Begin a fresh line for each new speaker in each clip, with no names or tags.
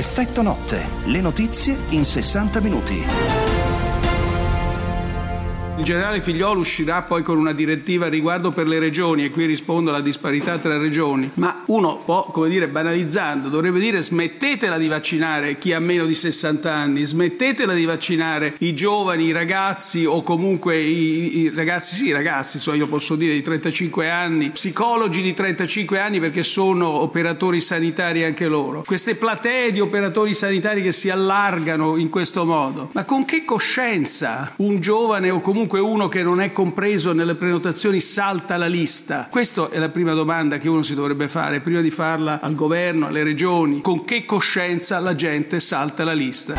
Effetto notte. Le notizie in 60 minuti.
Il generale Figliolo uscirà poi con una direttiva riguardo per le regioni e qui rispondo alla disparità tra regioni, ma uno può, come dire, banalizzando, dovrebbe dire smettetela di vaccinare chi ha meno di 60 anni, smettetela di vaccinare i giovani, i ragazzi o comunque i, i ragazzi, sì, ragazzi, so, io posso dire di 35 anni, psicologi di 35 anni perché sono operatori sanitari anche loro. Queste platee di operatori sanitari che si allargano in questo modo, ma con che coscienza un giovane o comunque comunque uno che non è compreso nelle prenotazioni salta la lista? Questa è la prima domanda che uno si dovrebbe fare prima di farla al governo, alle regioni. Con che coscienza la gente salta la lista?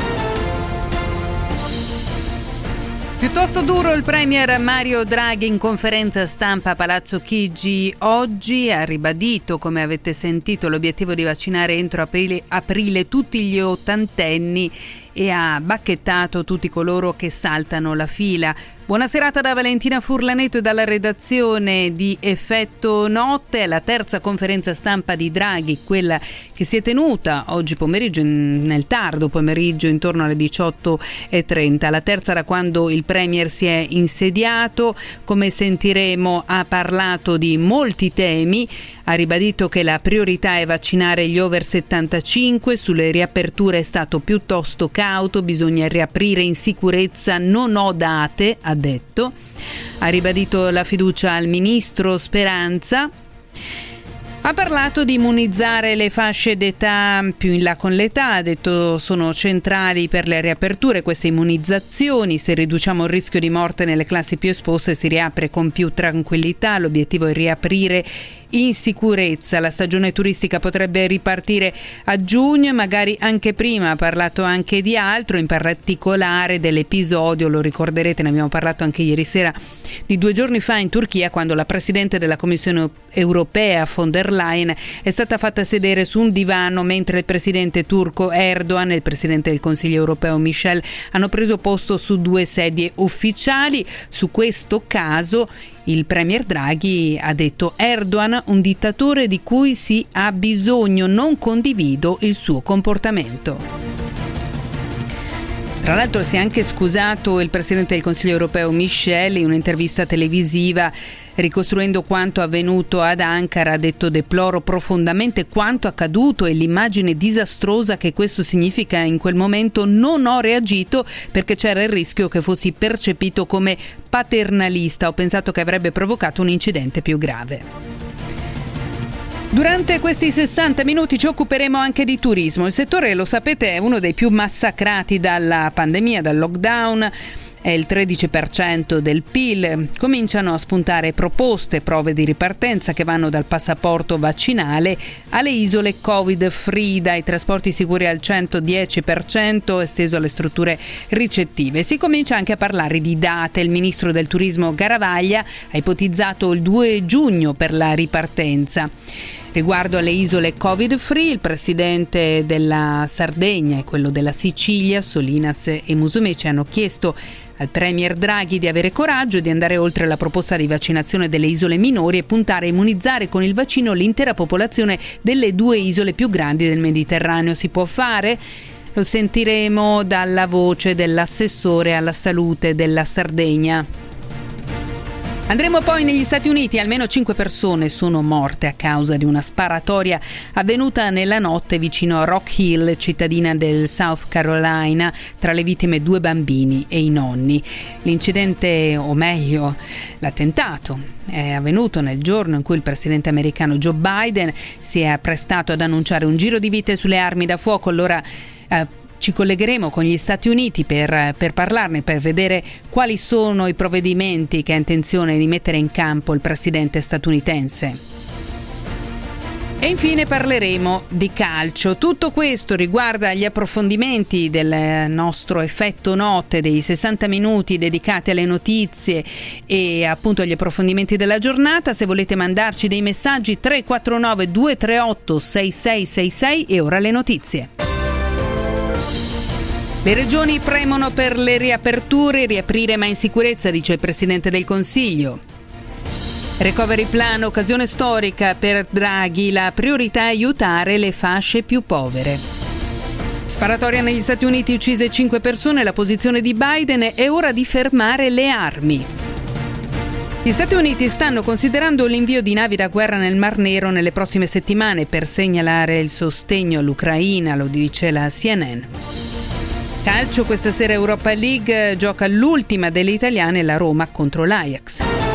Piuttosto duro il Premier Mario Draghi in conferenza stampa a Palazzo Chigi oggi ha ribadito, come avete sentito, l'obiettivo di vaccinare entro aprile, aprile tutti gli ottantenni e ha bacchettato tutti coloro che saltano la fila. Buona serata da Valentina Furlaneto e dalla redazione di Effetto Notte, la terza conferenza stampa di Draghi, quella che si è tenuta oggi pomeriggio, nel tardo pomeriggio, intorno alle 18.30. La terza da quando il Premier si è insediato, come sentiremo ha parlato di molti temi, ha ribadito che la priorità è vaccinare gli over 75, sulle riaperture è stato piuttosto cauto, bisogna riaprire in sicurezza, non ho date, ha detto. Ha ribadito la fiducia al ministro Speranza. Ha parlato di immunizzare le fasce d'età più in là con l'età, ha detto sono centrali per le riaperture queste immunizzazioni, se riduciamo il rischio di morte nelle classi più esposte si riapre con più tranquillità, l'obiettivo è riaprire in sicurezza. La stagione turistica potrebbe ripartire a giugno e magari anche prima. Ha parlato anche di altro, in particolare dell'episodio, lo ricorderete, ne abbiamo parlato anche ieri sera, di due giorni fa in Turchia quando la Presidente della Commissione europea von der Leyen è stata fatta sedere su un divano mentre il Presidente turco Erdogan e il Presidente del Consiglio europeo Michel hanno preso posto su due sedie ufficiali. Su questo caso il Premier Draghi ha detto Erdogan un dittatore di cui si ha bisogno, non condivido il suo comportamento. Tra l'altro si è anche scusato il Presidente del Consiglio europeo Michel in un'intervista televisiva Ricostruendo quanto avvenuto ad Ankara, ha detto deploro profondamente quanto accaduto e l'immagine disastrosa che questo significa in quel momento. Non ho reagito perché c'era il rischio che fossi percepito come paternalista. Ho pensato che avrebbe provocato un incidente più grave. Durante questi 60 minuti ci occuperemo anche di turismo. Il settore, lo sapete, è uno dei più massacrati dalla pandemia, dal lockdown è il 13% del PIL. Cominciano a spuntare proposte, prove di ripartenza che vanno dal passaporto vaccinale alle isole Covid-free, dai trasporti sicuri al 110%, esteso alle strutture ricettive. Si comincia anche a parlare di date. Il ministro del turismo Garavaglia ha ipotizzato il 2 giugno per la ripartenza. Riguardo alle isole Covid-free, il presidente della Sardegna e quello della Sicilia, Solinas e Musumeci, hanno chiesto al Premier Draghi di avere coraggio e di andare oltre la proposta di vaccinazione delle isole minori e puntare a immunizzare con il vaccino l'intera popolazione delle due isole più grandi del Mediterraneo. Si può fare? Lo sentiremo dalla voce dell'assessore alla salute della Sardegna. Andremo poi negli Stati Uniti, almeno 5 persone sono morte a causa di una sparatoria avvenuta nella notte vicino a Rock Hill, cittadina del South Carolina, tra le vittime due bambini e i nonni. L'incidente, o meglio, l'attentato, è avvenuto nel giorno in cui il presidente americano Joe Biden si è apprestato ad annunciare un giro di vite sulle armi da fuoco. Allora eh, ci collegheremo con gli Stati Uniti per, per parlarne, per vedere quali sono i provvedimenti che ha intenzione di mettere in campo il presidente statunitense. E infine parleremo di calcio. Tutto questo riguarda gli approfondimenti del nostro effetto notte dei 60 minuti dedicati alle notizie e appunto agli approfondimenti della giornata. Se volete mandarci dei messaggi 349 238 6666 e ora le notizie. Le regioni premono per le riaperture, riaprire ma in sicurezza, dice il Presidente del Consiglio. Recovery Plan, occasione storica per Draghi, la priorità è aiutare le fasce più povere. Sparatoria negli Stati Uniti uccise 5 persone, la posizione di Biden è ora di fermare le armi. Gli Stati Uniti stanno considerando l'invio di navi da guerra nel Mar Nero nelle prossime settimane per segnalare il sostegno all'Ucraina, lo dice la CNN. Calcio, questa sera Europa League gioca l'ultima delle italiane, la Roma contro l'Ajax.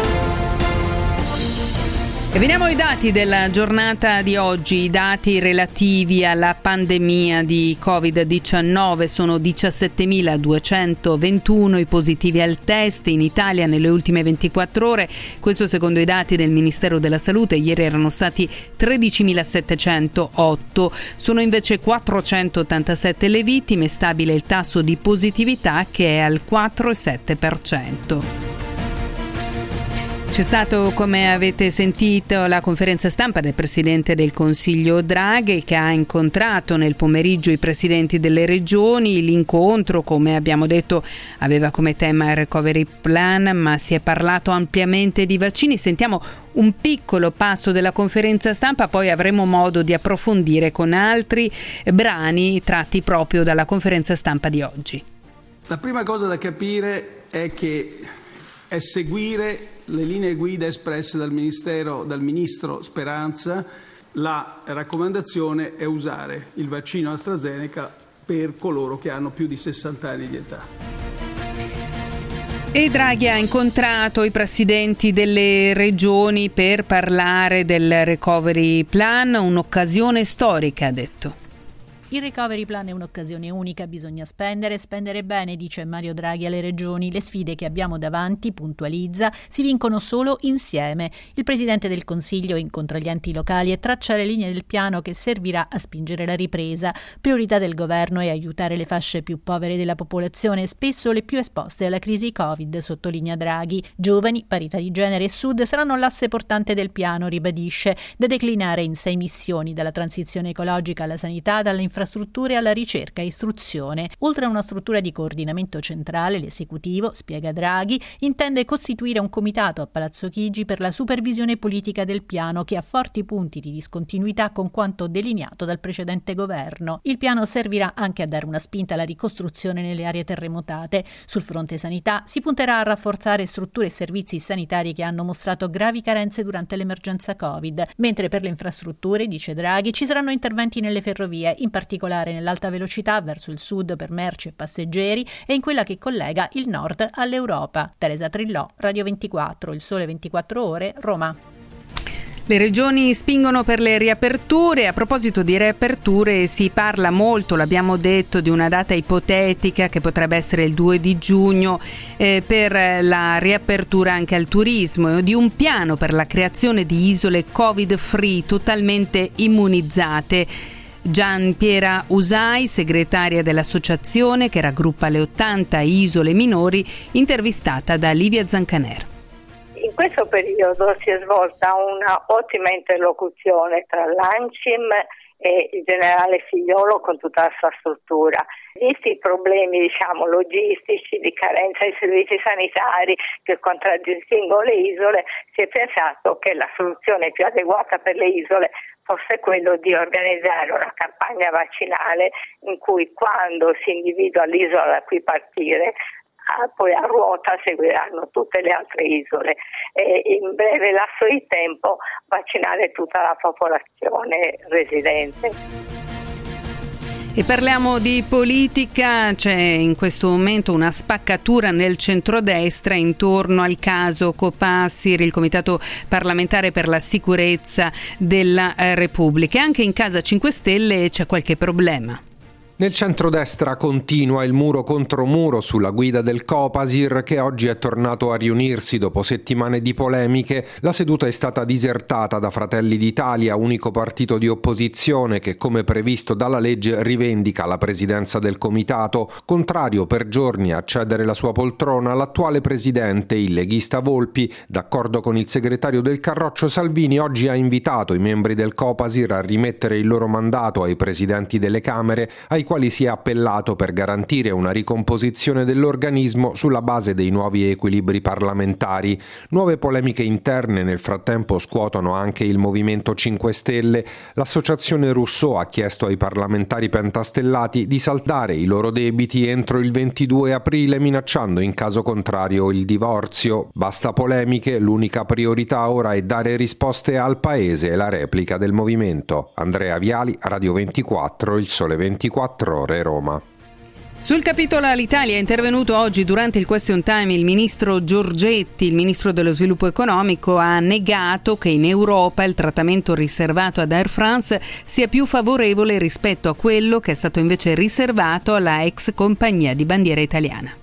E veniamo ai dati della giornata di oggi, i dati relativi alla pandemia di Covid-19 sono 17.221 i positivi al test in Italia nelle ultime 24 ore, questo secondo i dati del Ministero della Salute, ieri erano stati 13.708, sono invece 487 le vittime, stabile il tasso di positività che è al 4,7%. C'è stato, come avete sentito, la conferenza stampa del Presidente del Consiglio Draghi che ha incontrato nel pomeriggio i Presidenti delle regioni. L'incontro, come abbiamo detto, aveva come tema il recovery plan, ma si è parlato ampiamente di vaccini. Sentiamo un piccolo passo della conferenza stampa, poi avremo modo di approfondire con altri brani tratti proprio dalla conferenza stampa di oggi.
La prima cosa da capire è che è seguire le linee guida espresse dal, dal Ministro Speranza. La raccomandazione è usare il vaccino AstraZeneca per coloro che hanno più di 60 anni di età.
E Draghi ha incontrato i presidenti delle regioni per parlare del recovery plan, un'occasione storica, ha detto.
Il recovery plan è un'occasione unica, bisogna spendere, spendere bene, dice Mario Draghi alle regioni. Le sfide che abbiamo davanti, puntualizza, si vincono solo insieme. Il Presidente del Consiglio incontra gli enti locali e traccia le linee del piano che servirà a spingere la ripresa. Priorità del governo è aiutare le fasce più povere della popolazione, spesso le più esposte alla crisi Covid, sottolinea Draghi. Giovani, parità di genere e sud saranno l'asse portante del piano, ribadisce, da declinare in sei missioni, dalla transizione ecologica alla sanità, dall'infrastruttura infrastrutture alla ricerca e istruzione. Oltre a una struttura di coordinamento centrale, l'esecutivo, spiega Draghi, intende costituire un comitato a Palazzo Chigi per la supervisione politica del piano che ha forti punti di discontinuità con quanto delineato dal precedente governo. Il piano servirà anche a dare una spinta alla ricostruzione nelle aree terremotate. Sul fronte sanità si punterà a rafforzare strutture e servizi sanitari che hanno mostrato gravi carenze durante l'emergenza Covid, mentre per le infrastrutture, dice Draghi, ci saranno interventi nelle ferrovie, in particolare particolare nell'alta velocità verso il sud per merci e passeggeri e in quella che collega il nord all'Europa. Teresa Trillò, Radio 24, Il Sole 24 Ore, Roma.
Le regioni spingono per le riaperture. A proposito di riaperture si parla molto, l'abbiamo detto, di una data ipotetica che potrebbe essere il 2 di giugno eh, per la riapertura anche al turismo e di un piano per la creazione di isole covid-free totalmente immunizzate. Gian Piera Usai, segretaria dell'associazione che raggruppa le 80 isole minori, intervistata da Livia Zancaner.
In questo periodo si è svolta una ottima interlocuzione tra l'ANCIM e il generale Figliolo con tutta la sua struttura. Visti i problemi diciamo, logistici di carenza di servizi sanitari che contraddistinguono le isole, si è pensato che la soluzione più adeguata per le isole fosse quello di organizzare una campagna vaccinale in cui quando si individua l'isola da cui partire poi a ruota seguiranno tutte le altre isole e in breve lasso di tempo vaccinare tutta la popolazione residente.
E parliamo di politica, c'è in questo momento una spaccatura nel centrodestra intorno al caso Copassir, il Comitato parlamentare per la sicurezza della Repubblica. Anche in casa 5 Stelle c'è qualche problema.
Nel centrodestra continua il muro contro muro sulla guida del Copasir che oggi è tornato a riunirsi dopo settimane di polemiche. La seduta è stata disertata da Fratelli d'Italia, unico partito di opposizione che come previsto dalla legge rivendica la presidenza del comitato, contrario per giorni a cedere la sua poltrona all'attuale presidente, il leghista Volpi. D'accordo con il segretario del Carroccio Salvini oggi ha invitato i membri del Copasir a rimettere il loro mandato ai presidenti delle Camere, ai quali si è appellato per garantire una ricomposizione dell'organismo sulla base dei nuovi equilibri parlamentari. Nuove polemiche interne nel frattempo scuotono anche il Movimento 5 Stelle. L'associazione Rousseau ha chiesto ai parlamentari pentastellati di saldare i loro debiti entro il 22 aprile minacciando in caso contrario il divorzio. Basta polemiche, l'unica priorità ora è dare risposte al Paese la replica del movimento. Andrea Viali, Radio 24, Il Sole 24 Ore, Roma.
Sul capitolo all'Italia è intervenuto oggi durante il question time il ministro Giorgetti, il ministro dello sviluppo economico, ha negato che in Europa il trattamento riservato ad Air France sia più favorevole rispetto a quello che è stato invece riservato alla ex compagnia di bandiera italiana.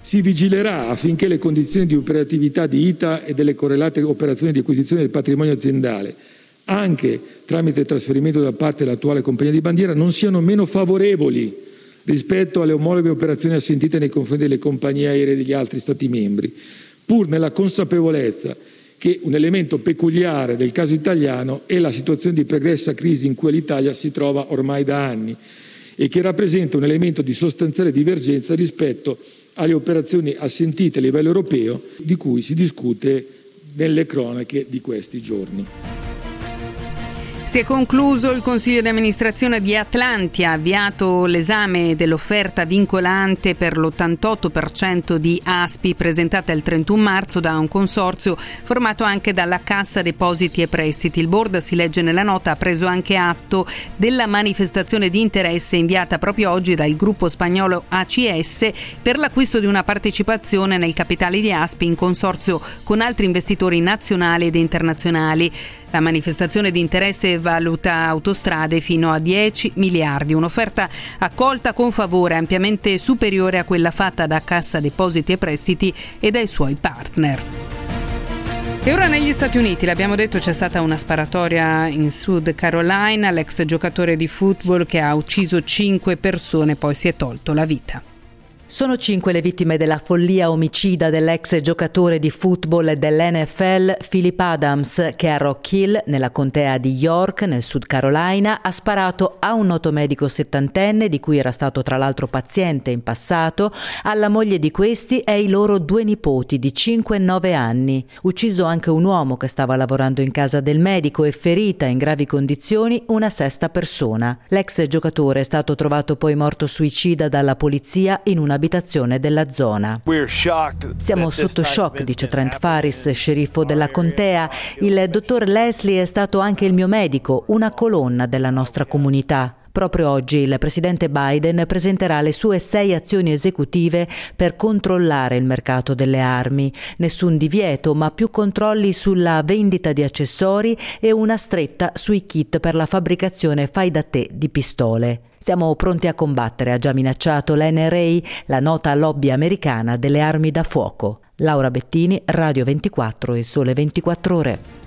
Si vigilerà affinché le condizioni di operatività di ITA e delle correlate operazioni di acquisizione del patrimonio aziendale, anche tramite trasferimento da parte dell'attuale compagnia di bandiera, non siano meno favorevoli rispetto alle omologhe operazioni assentite nei confronti delle compagnie aeree degli altri Stati membri, pur nella consapevolezza che un elemento peculiare del caso italiano è la situazione di pregressa crisi in cui l'Italia si trova ormai da anni e che rappresenta un elemento di sostanziale divergenza rispetto alle operazioni assentite a livello europeo di cui si discute nelle cronache di questi giorni.
Si è concluso il Consiglio di amministrazione di Atlantia, avviato l'esame dell'offerta vincolante per l'88% di ASPI presentata il 31 marzo da un consorzio formato anche dalla Cassa Depositi e Prestiti. Il board, si legge nella nota, ha preso anche atto della manifestazione di interesse inviata proprio oggi dal gruppo spagnolo ACS per l'acquisto di una partecipazione nel capitale di ASPI in consorzio con altri investitori nazionali ed internazionali. La manifestazione di interesse valuta autostrade fino a 10 miliardi, un'offerta accolta con favore ampiamente superiore a quella fatta da Cassa Depositi e Prestiti e dai suoi partner. E ora negli Stati Uniti, l'abbiamo detto, c'è stata una sparatoria in Sud Carolina, l'ex giocatore di football che ha ucciso 5 persone, poi si è tolto la vita.
Sono cinque le vittime della follia omicida dell'ex giocatore di football dell'NFL Philip Adams, che a Rock Hill, nella contea di York, nel Sud Carolina, ha sparato a un noto medico settantenne, di cui era stato tra l'altro paziente in passato, alla moglie di questi e ai loro due nipoti di 5 e 9 anni. Ucciso anche un uomo che stava lavorando in casa del medico e ferita in gravi condizioni una sesta persona. L'ex giocatore è stato trovato poi morto suicida dalla polizia in una abitazione della zona. Siamo sotto shock, dice Trent Faris, sceriffo della contea. Il dottor Leslie è stato anche il mio medico, una colonna della nostra comunità. Proprio oggi il presidente Biden presenterà le sue sei azioni esecutive per controllare il mercato delle armi. Nessun divieto, ma più controlli sulla vendita di accessori e una stretta sui kit per la fabbricazione fai da te di pistole. Siamo pronti a combattere, ha già minacciato l'NRA, la nota lobby americana delle armi da fuoco. Laura Bettini, Radio 24 e Sole 24 Ore.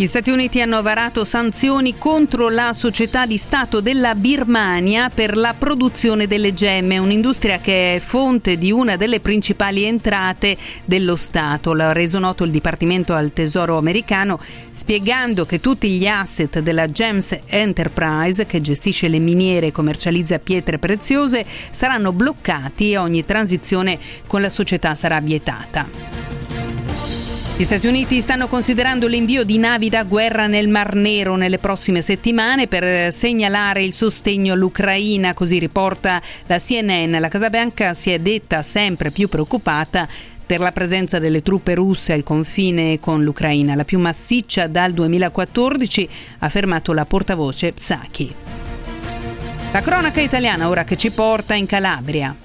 Gli Stati Uniti hanno varato sanzioni contro la società di Stato della Birmania per la produzione delle gemme, un'industria che è fonte di una delle principali entrate dello Stato. L'ha reso noto il Dipartimento al Tesoro americano spiegando che tutti gli asset della Gems Enterprise, che gestisce le miniere e commercializza pietre preziose, saranno bloccati e ogni transizione con la società sarà vietata. Gli Stati Uniti stanno considerando l'invio di navi da guerra nel Mar Nero nelle prossime settimane per segnalare il sostegno all'Ucraina, così riporta la CNN. La Casa Bianca si è detta sempre più preoccupata per la presenza delle truppe russe al confine con l'Ucraina, la più massiccia dal 2014, ha affermato la portavoce Psaki. La cronaca italiana ora che ci porta in Calabria.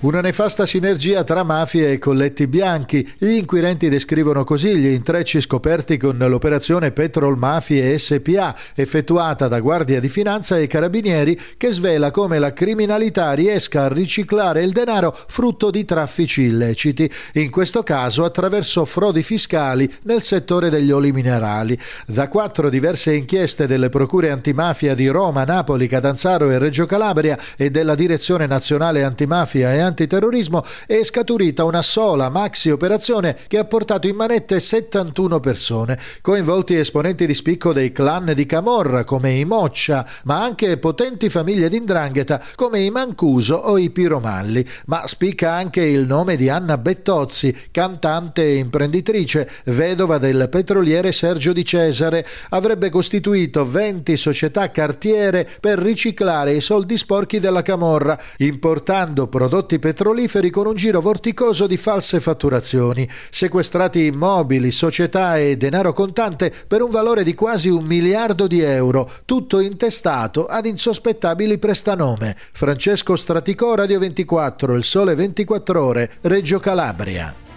Una nefasta sinergia tra mafie e colletti bianchi. Gli inquirenti descrivono così gli intrecci scoperti con l'operazione Petrol Mafie SPA, effettuata da Guardia di Finanza e Carabinieri, che svela come la criminalità riesca a riciclare il denaro frutto di traffici illeciti, in questo caso attraverso frodi fiscali nel settore degli oli minerali. Da quattro diverse inchieste delle procure antimafia di Roma, Napoli, Catanzaro e Reggio Calabria e della Direzione Nazionale Antimafia e antiterrorismo è scaturita una sola maxi operazione che ha portato in manette 71 persone, coinvolti esponenti di spicco dei clan di Camorra come i Moccia, ma anche potenti famiglie d'indrangheta come i Mancuso o i Piromalli, ma spicca anche il nome di Anna Bettozzi, cantante e imprenditrice, vedova del petroliere Sergio Di Cesare. Avrebbe costituito 20 società cartiere per riciclare i soldi sporchi della Camorra, importando prodotti petroliferi con un giro vorticoso di false fatturazioni, sequestrati immobili, società e denaro contante per un valore di quasi un miliardo di euro, tutto intestato ad insospettabili prestanome. Francesco Straticò, Radio 24, Il Sole 24 Ore, Reggio Calabria.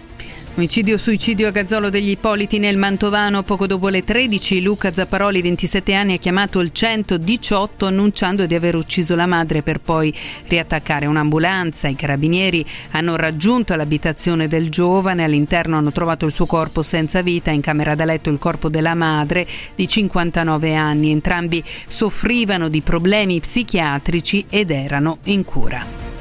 Omicidio-suicidio a Gazzolo degli Ippoliti nel Mantovano. Poco dopo le 13 Luca Zapparoli, 27 anni, ha chiamato il 118 annunciando di aver ucciso la madre per poi riattaccare un'ambulanza. I carabinieri hanno raggiunto l'abitazione del giovane. All'interno hanno trovato il suo corpo senza vita. In camera da letto il corpo della madre di 59 anni. Entrambi soffrivano di problemi psichiatrici ed erano in cura.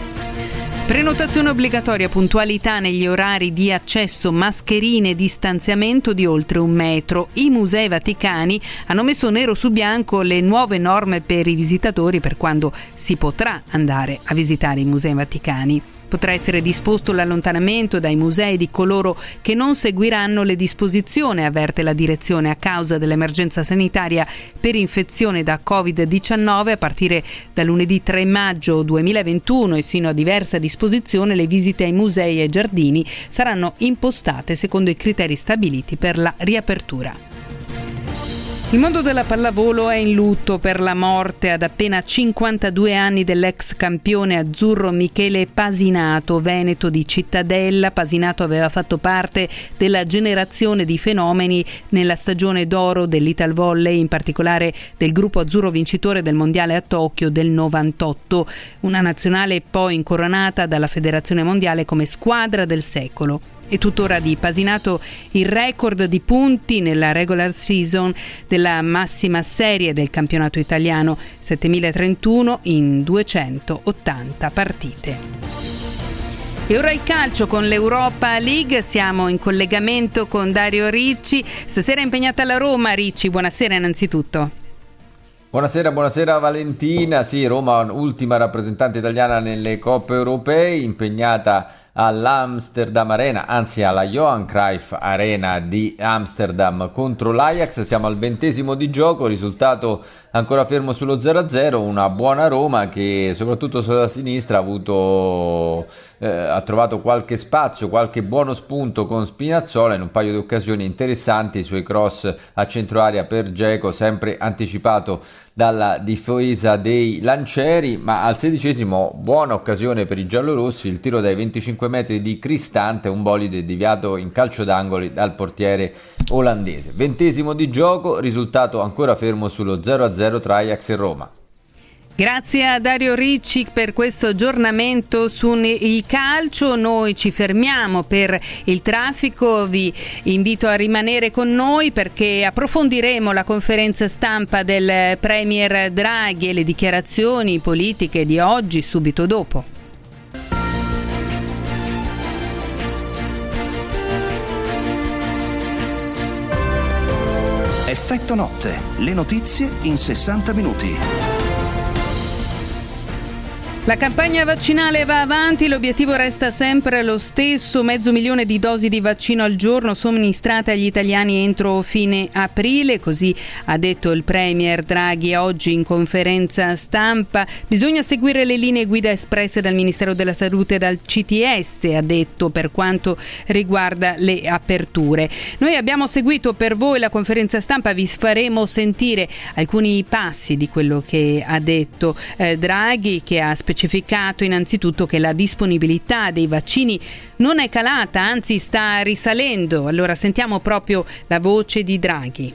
Prenotazione obbligatoria, puntualità negli orari di accesso, mascherine, distanziamento di oltre un metro. I musei vaticani hanno messo nero su bianco le nuove norme per i visitatori per quando si potrà andare a visitare i musei vaticani. Potrà essere disposto l'allontanamento dai musei di coloro che non seguiranno le disposizioni, avverte la direzione a causa dell'emergenza sanitaria per infezione da Covid-19 a partire da lunedì 3 maggio 2021 e sino a diversa disposizione le visite ai musei e ai giardini saranno impostate secondo i criteri stabiliti per la riapertura. Il mondo della pallavolo è in lutto per la morte ad appena 52 anni dell'ex campione azzurro Michele Pasinato, veneto di Cittadella. Pasinato aveva fatto parte della generazione di fenomeni nella stagione d'oro dell'Ital Volley, in particolare del gruppo azzurro vincitore del mondiale a Tokyo del 98, una nazionale poi incoronata dalla Federazione Mondiale come squadra del secolo e tuttora di Pasinato il record di punti nella regular season della massima serie del campionato italiano, 7031 in 280 partite. E ora il calcio con l'Europa League, siamo in collegamento con Dario Ricci, stasera è impegnata alla Roma. Ricci, buonasera innanzitutto.
Buonasera, buonasera Valentina. Sì, Roma, ultima rappresentante italiana nelle coppe europee, impegnata all'Amsterdam Arena, anzi alla Johan Cruyff Arena di Amsterdam contro l'Ajax. Siamo al ventesimo di gioco, risultato ancora fermo sullo 0-0, una buona Roma che soprattutto sulla sinistra ha, avuto, eh, ha trovato qualche spazio, qualche buono spunto con Spinazzola in un paio di occasioni interessanti, i suoi cross a centro area per Geco, sempre anticipato dalla difesa dei lancieri, ma al sedicesimo buona occasione per i giallorossi, il tiro dai 25 metri di Cristante, un bolide deviato in calcio d'angoli dal portiere olandese. Ventesimo di gioco, risultato ancora fermo sullo 0-0 tra Ajax e Roma.
Grazie a Dario Ricci per questo aggiornamento sul calcio. Noi ci fermiamo per il traffico. Vi invito a rimanere con noi perché approfondiremo la conferenza stampa del Premier Draghi e le dichiarazioni politiche di oggi subito dopo.
Effetto notte. Le notizie in 60 minuti.
La campagna vaccinale va avanti, l'obiettivo resta sempre lo stesso, mezzo milione di dosi di vaccino al giorno somministrate agli italiani entro fine aprile, così ha detto il Premier Draghi oggi in conferenza stampa. Bisogna seguire le linee guida espresse dal Ministero della Salute e dal CTS, ha detto per quanto riguarda le aperture. Noi abbiamo seguito per voi la conferenza stampa, vi faremo sentire alcuni passi di quello che ha detto eh, Draghi che ha specificato specificato innanzitutto che la disponibilità dei vaccini non è calata, anzi sta risalendo. Allora sentiamo proprio la voce di Draghi.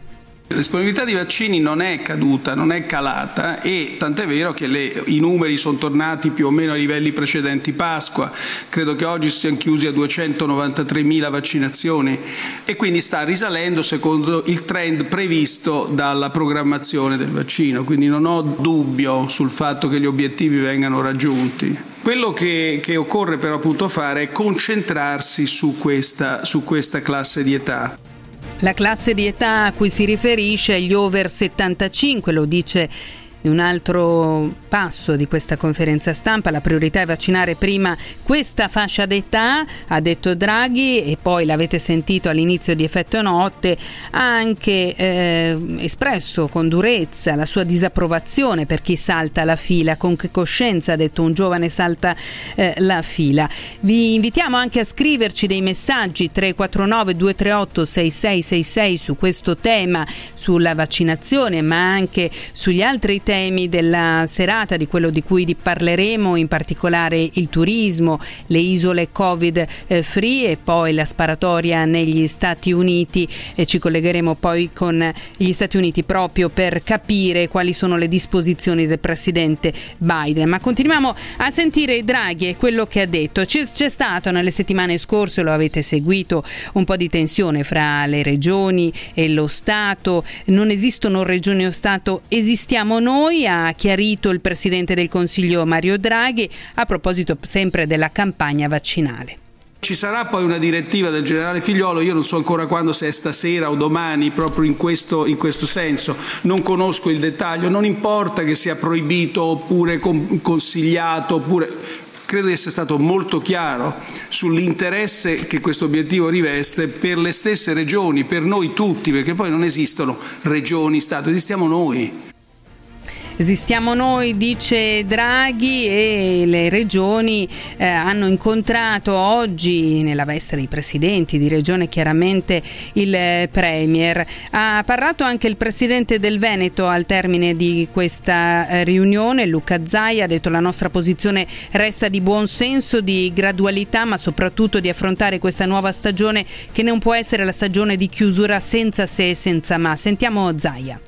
La disponibilità di vaccini non è caduta, non è calata e tant'è vero che le, i numeri sono tornati più o meno ai livelli precedenti Pasqua, credo che oggi siamo chiusi a 293 mila vaccinazioni e quindi sta risalendo secondo il trend previsto dalla programmazione del vaccino, quindi non ho dubbio sul fatto che gli obiettivi vengano raggiunti. Quello che, che occorre però appunto fare è concentrarsi su questa, su questa classe di età.
La classe di età a cui si riferisce è gli over 75, lo dice un altro passo di questa conferenza stampa, la priorità è vaccinare prima questa fascia d'età, ha detto Draghi e poi l'avete sentito all'inizio di effetto notte, ha anche eh, espresso con durezza la sua disapprovazione per chi salta la fila, con che coscienza ha detto un giovane salta eh, la fila. Vi invitiamo anche a scriverci dei messaggi 349 238 6666 su questo tema, sulla vaccinazione ma anche sugli altri temi temi della serata, di quello di cui parleremo, in particolare il turismo, le isole Covid eh, e poi la sparatoria negli Stati Uniti. E ci collegheremo poi con gli Stati Uniti proprio per capire quali sono le disposizioni del presidente Biden. Ma continuiamo a sentire Draghi e quello che ha detto. C'è, c'è stato nelle settimane scorse, lo avete seguito, un po' di tensione fra le regioni e lo Stato. Non esistono regioni o Stato, esistiamo noi noi, ha chiarito il Presidente del Consiglio Mario Draghi a proposito sempre della campagna vaccinale.
Ci sarà poi una direttiva del generale Figliolo, io non so ancora quando, se è stasera o domani, proprio in questo, in questo senso, non conosco il dettaglio, non importa che sia proibito oppure consigliato, oppure credo di essere stato molto chiaro sull'interesse che questo obiettivo riveste per le stesse regioni, per noi tutti, perché poi non esistono regioni, Stato, esistiamo noi.
Esistiamo noi, dice Draghi, e le regioni eh, hanno incontrato oggi, nella veste dei presidenti di regione, chiaramente il eh, Premier. Ha parlato anche il presidente del Veneto al termine di questa eh, riunione, Luca Zai, ha detto la nostra posizione resta di buon senso, di gradualità, ma soprattutto di affrontare questa nuova stagione che non può essere la stagione di chiusura senza se e senza ma. Sentiamo Zaia.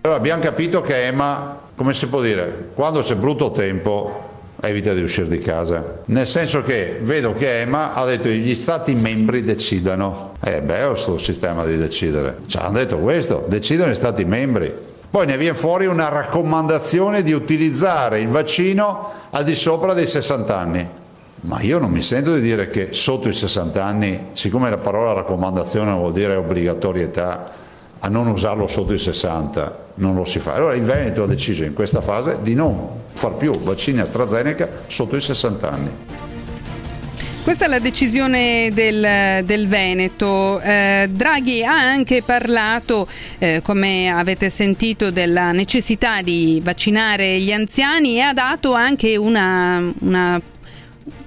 Allora, abbiamo capito che Emma, come si può dire, quando c'è brutto tempo evita di uscire di casa. Nel senso che vedo che Emma ha detto che gli stati membri decidano. Eh beh, è questo sistema di decidere. Ci hanno detto questo, decidono gli stati membri. Poi ne viene fuori una raccomandazione di utilizzare il vaccino al di sopra dei 60 anni. Ma io non mi sento di dire che sotto i 60 anni, siccome la parola raccomandazione vuol dire obbligatorietà, a non usarlo sotto i 60 non lo si fa. Allora il Veneto ha deciso in questa fase di non far più vaccini AstraZeneca sotto i 60 anni.
Questa è la decisione del, del Veneto. Eh, Draghi ha anche parlato, eh, come avete sentito, della necessità di vaccinare gli anziani e ha dato anche una, una,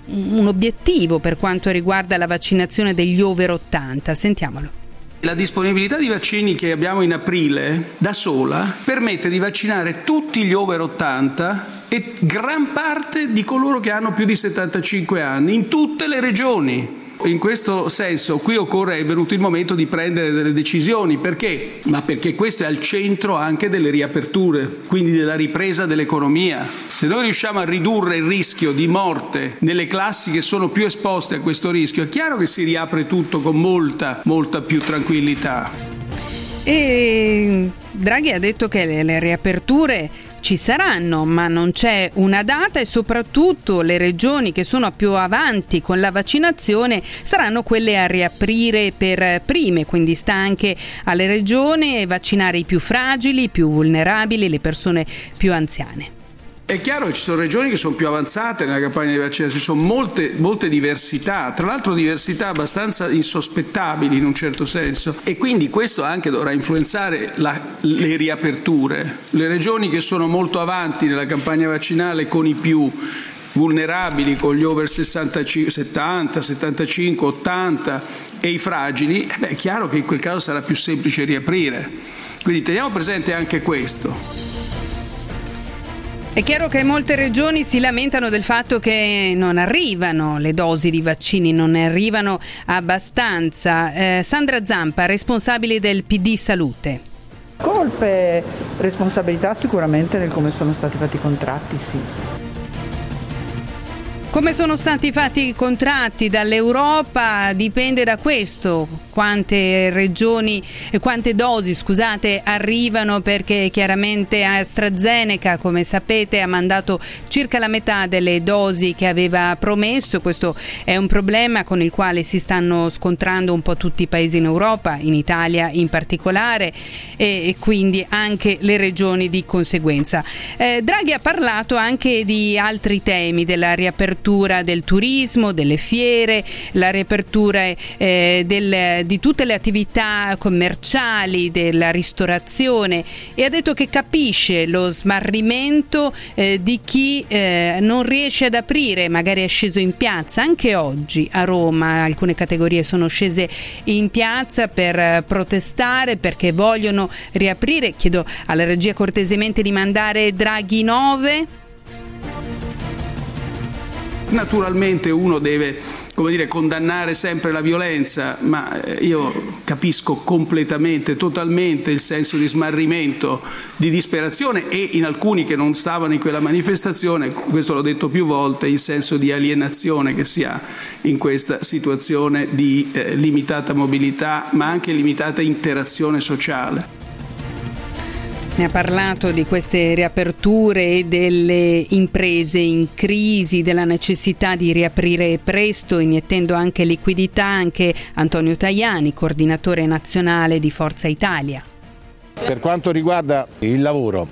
un obiettivo per quanto riguarda la vaccinazione degli over 80. Sentiamolo.
La disponibilità di vaccini che abbiamo in aprile da sola permette di vaccinare tutti gli over 80 e gran parte di coloro che hanno più di 75 anni in tutte le regioni. In questo senso qui occorre, è venuto il momento di prendere delle decisioni. Perché? Ma perché questo è al centro anche delle riaperture, quindi della ripresa dell'economia. Se noi riusciamo a ridurre il rischio di morte nelle classi che sono più esposte a questo rischio, è chiaro che si riapre tutto con molta, molta più tranquillità.
E Draghi ha detto che le, le riaperture ci saranno, ma non c'è una data e soprattutto le regioni che sono più avanti con la vaccinazione saranno quelle a riaprire per prime, quindi sta anche alle regioni vaccinare i più fragili, i più vulnerabili, le persone più anziane.
È chiaro che ci sono regioni che sono più avanzate nella campagna di vaccinazione, ci sono molte, molte, diversità, tra l'altro diversità abbastanza insospettabili in un certo senso e quindi questo anche dovrà influenzare la, le riaperture. Le regioni che sono molto avanti nella campagna vaccinale con i più vulnerabili, con gli over 65, 70, 75, 80 e i fragili, eh beh, è chiaro che in quel caso sarà più semplice riaprire. Quindi teniamo presente anche questo.
È chiaro che molte regioni si lamentano del fatto che non arrivano le dosi di vaccini, non arrivano abbastanza. Eh, Sandra Zampa, responsabile del PD Salute.
Colpe, responsabilità sicuramente nel come sono stati fatti i contratti, sì.
Come sono stati fatti i contratti dall'Europa? Dipende da questo, quante regioni e quante dosi scusate, arrivano perché chiaramente AstraZeneca come sapete ha mandato circa la metà delle dosi che aveva promesso, questo è un problema con il quale si stanno scontrando un po' tutti i paesi in Europa, in Italia in particolare e, quindi anche le regioni di conseguenza. Eh, Draghi ha parlato anche di altri temi della riapertura riapertura del turismo, delle fiere, la riapertura eh, del, di tutte le attività commerciali, della ristorazione e ha detto che capisce lo smarrimento eh, di chi eh, non riesce ad aprire, magari è sceso in piazza, anche oggi a Roma alcune categorie sono scese in piazza per protestare perché vogliono riaprire. Chiedo alla regia cortesemente di mandare Draghi 9.
Naturalmente uno deve dire, condannare sempre la violenza, ma eh, io capisco completamente, totalmente il senso di smarrimento, di disperazione e in alcuni che non stavano in quella manifestazione, questo l'ho detto più volte, il senso di alienazione che si ha in questa situazione di eh, limitata mobilità, ma anche limitata interazione sociale.
Ne ha parlato di queste riaperture e delle imprese in crisi, della necessità di riaprire presto, iniettendo anche liquidità, anche Antonio Tajani, coordinatore nazionale di Forza Italia.
Per quanto riguarda il lavoro,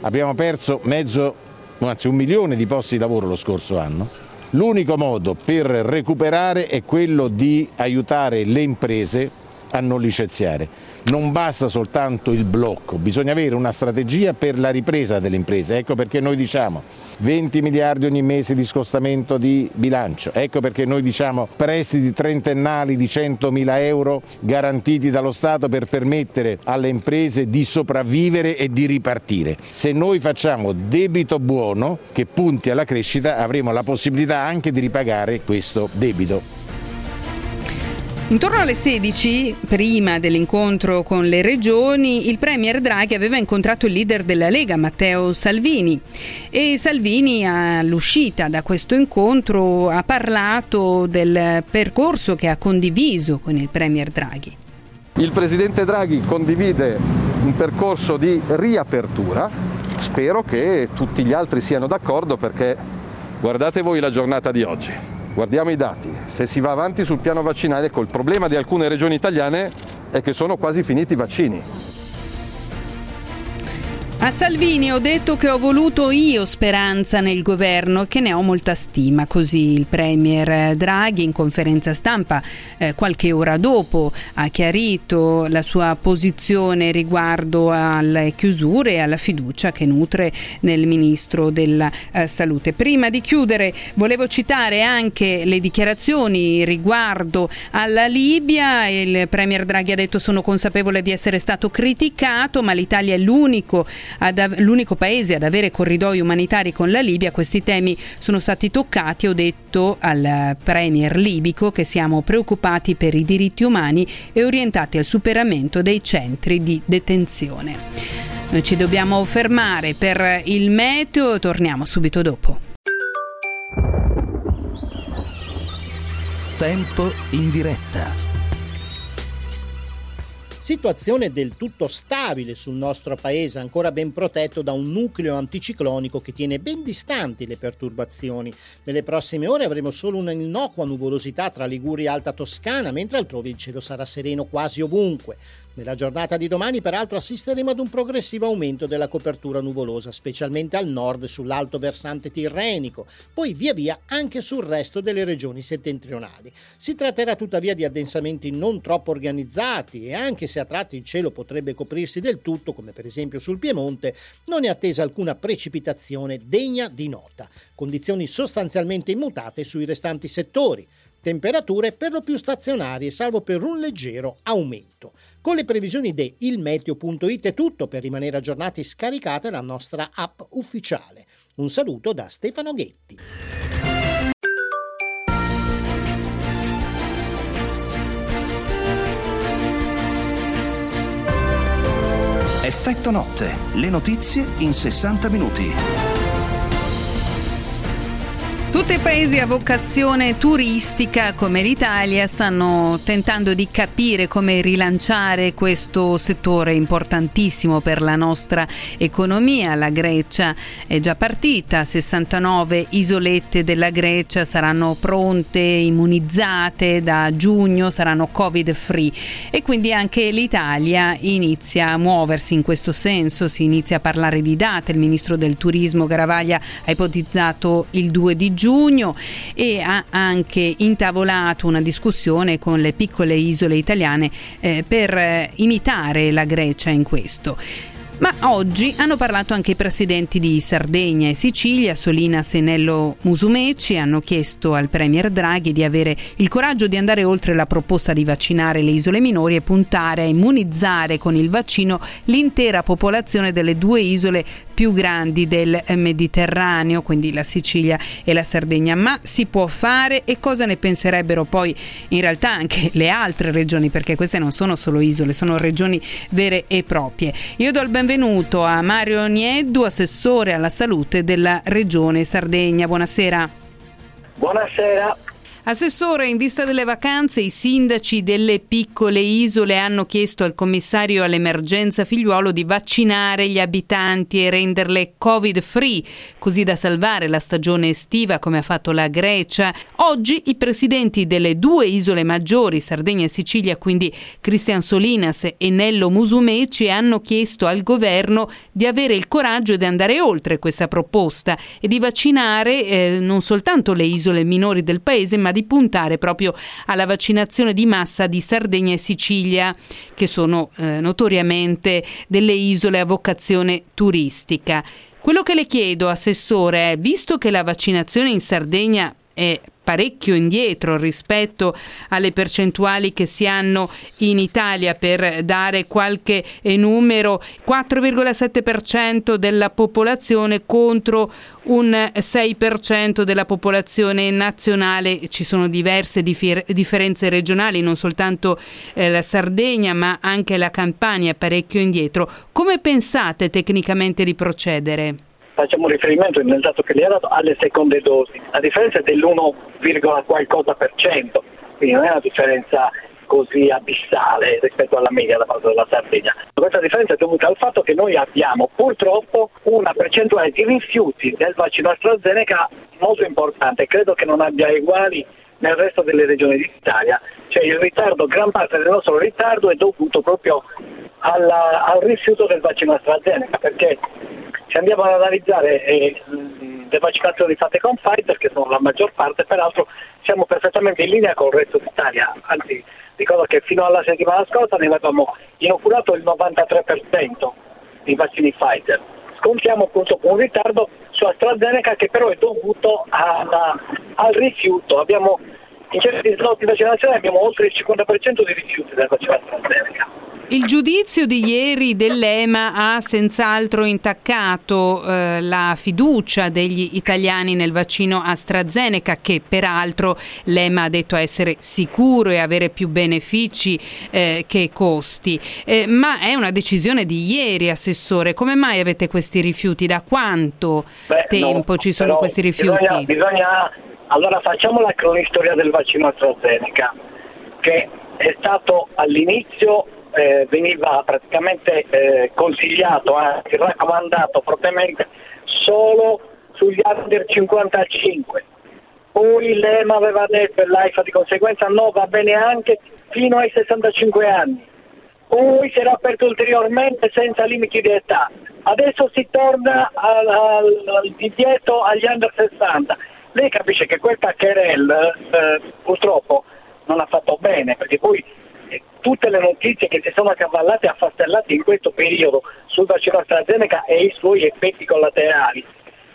abbiamo perso mezzo, anzi un milione di posti di lavoro lo scorso anno. L'unico modo per recuperare è quello di aiutare le imprese a non licenziare non basta soltanto il blocco, bisogna avere una strategia per la ripresa delle imprese. Ecco perché noi diciamo 20 miliardi ogni mese di scostamento di bilancio, ecco perché noi diciamo prestiti trentennali di 100 mila euro garantiti dallo Stato per permettere alle imprese di sopravvivere e di ripartire. Se noi facciamo debito buono che punti alla crescita avremo la possibilità anche di ripagare questo debito.
Intorno alle 16, prima dell'incontro con le regioni, il Premier Draghi aveva incontrato il leader della Lega, Matteo Salvini, e Salvini all'uscita da questo incontro ha parlato del percorso che ha condiviso con il Premier Draghi.
Il Presidente Draghi condivide un percorso di riapertura, spero che tutti gli altri siano d'accordo perché guardate voi la giornata di oggi Guardiamo i dati, se si va avanti sul piano vaccinale, il problema di alcune regioni italiane è che sono quasi finiti i vaccini.
A Salvini ho detto che ho voluto io speranza nel governo e che ne ho molta stima, così il Premier Draghi in conferenza stampa eh, qualche ora dopo ha chiarito la sua posizione riguardo alle chiusure e alla fiducia che nutre nel Ministro della eh, Salute. Prima di chiudere volevo citare anche le dichiarazioni riguardo alla Libia. Il Premier Draghi ha detto sono consapevole di essere stato criticato ma l'Italia è l'unico ad, l'unico paese ad avere corridoi umanitari con la Libia, questi temi sono stati toccati. Ho detto al Premier libico che siamo preoccupati per i diritti umani e orientati al superamento dei centri di detenzione. Noi ci dobbiamo fermare per il meteo, torniamo subito dopo.
Tempo in diretta.
Situazione del tutto stabile sul nostro paese, ancora ben protetto da un nucleo anticiclonico che tiene ben distanti le perturbazioni. Nelle prossime ore avremo solo una innocua nuvolosità tra Liguria e Alta Toscana, mentre altrove il cielo sarà sereno quasi ovunque. Nella giornata di domani, peraltro, assisteremo ad un progressivo aumento della copertura nuvolosa, specialmente al nord sull'alto versante tirrenico, poi via via anche sul resto delle regioni settentrionali. Si tratterà tuttavia di addensamenti non troppo organizzati e anche se a tratti il cielo potrebbe coprirsi del tutto, come per esempio sul Piemonte, non è attesa alcuna precipitazione degna di nota. Condizioni sostanzialmente immutate sui restanti settori temperature per lo più stazionarie, salvo per un leggero aumento. Con le previsioni di ilmeteo.it è tutto per rimanere aggiornati scaricate la nostra app ufficiale. Un saluto da Stefano Ghetti.
Effetto notte, le notizie in 60 minuti.
Tutti i paesi a vocazione turistica come l'Italia stanno tentando di capire come rilanciare questo settore importantissimo per la nostra economia. La Grecia è già partita, 69 isolette della Grecia saranno pronte, immunizzate da giugno, saranno covid free. E quindi anche l'Italia inizia a muoversi in questo senso, si inizia a parlare di date, il ministro del turismo Garavaglia ha ipotizzato il 2 di giugno giugno e ha anche intavolato una discussione con le piccole isole italiane eh, per eh, imitare la Grecia in questo. Ma oggi hanno parlato anche i presidenti di Sardegna e Sicilia, Solina Senello Musumeci, hanno chiesto al Premier Draghi di avere il coraggio di andare oltre la proposta di vaccinare le isole minori e puntare a immunizzare con il vaccino l'intera popolazione delle due isole più grandi del Mediterraneo, quindi la Sicilia e la Sardegna. Ma si può fare e cosa ne penserebbero poi in realtà anche le altre regioni, perché queste non sono solo isole, sono regioni vere e proprie. Io do il benvenuto benvenuto a Mario Nieddu, assessore alla salute della Regione Sardegna. Buonasera.
Buonasera.
Assessore, in vista delle vacanze, i sindaci delle piccole isole hanno chiesto al commissario all'emergenza figliuolo di vaccinare gli abitanti e renderle covid-free, così da salvare la stagione estiva come ha fatto la Grecia. Oggi i presidenti delle due isole maggiori, Sardegna e Sicilia, quindi Cristian Solinas e Nello Musumeci, hanno chiesto al governo di avere il coraggio di andare oltre questa proposta e di vaccinare eh, non soltanto le isole minori del paese, ma di puntare proprio alla vaccinazione di massa di Sardegna e Sicilia, che sono eh, notoriamente delle isole a vocazione turistica. Quello che le chiedo, Assessore, è, visto che la vaccinazione in Sardegna è parecchio indietro rispetto alle percentuali che si hanno in Italia per dare qualche eh, numero. 4,7% della popolazione contro un 6% della popolazione nazionale. Ci sono diverse differ- differenze regionali non soltanto eh, la Sardegna ma anche la Campania parecchio indietro. Come pensate tecnicamente di procedere?
Facciamo riferimento nel dato che lei ha dato alle seconde dosi, la differenza è dell'1, qualcosa per cento, quindi non è una differenza così abissale rispetto alla media da parte della Sardegna. Questa differenza è dovuta al fatto che noi abbiamo purtroppo una percentuale di rifiuti del vaccino AstraZeneca molto importante, credo che non abbia uguali nel resto delle regioni d'Italia, cioè il ritardo, gran parte del nostro ritardo è dovuto proprio alla, al rifiuto del vaccino AstraZeneca, perché se andiamo ad analizzare eh, le vaccinazioni fatte con Pfizer, che sono la maggior parte, peraltro siamo perfettamente in linea con il resto d'Italia, anzi ricordo che fino alla settimana scorsa ne avevamo inoculato il 93% dei vaccini Pfizer. Scontiamo appunto un ritardo su AstraZeneca che però è dovuto alla, al rifiuto. Abbiamo, in certi slot di vaccinazione abbiamo oltre il 50% di rifiuti del vaccino AstraZeneca.
Il giudizio di ieri dell'EMA ha senz'altro intaccato eh, la fiducia degli italiani nel vaccino AstraZeneca che peraltro l'EMA ha detto essere sicuro e avere più benefici eh, che costi. Eh, ma è una decisione di ieri, Assessore. Come mai avete questi rifiuti? Da quanto Beh, tempo no, ci sono questi rifiuti?
Bisogna, bisogna... Allora facciamo la cronistoria del vaccino AstraZeneca che è stato all'inizio eh, veniva praticamente eh, consigliato, anzi raccomandato fortemente solo sugli under 55. Poi l'EMA aveva detto e l'AIFA di conseguenza no, va bene anche fino ai 65 anni. Poi si era aperto ulteriormente senza limiti di età. Adesso si torna al, al, al divieto agli under 60. Lei capisce che questa querel eh, purtroppo non ha fatto bene, perché poi tutte le notizie che si sono accavallate e affastellate in questo periodo sul vaccino AstraZeneca e i suoi effetti collaterali,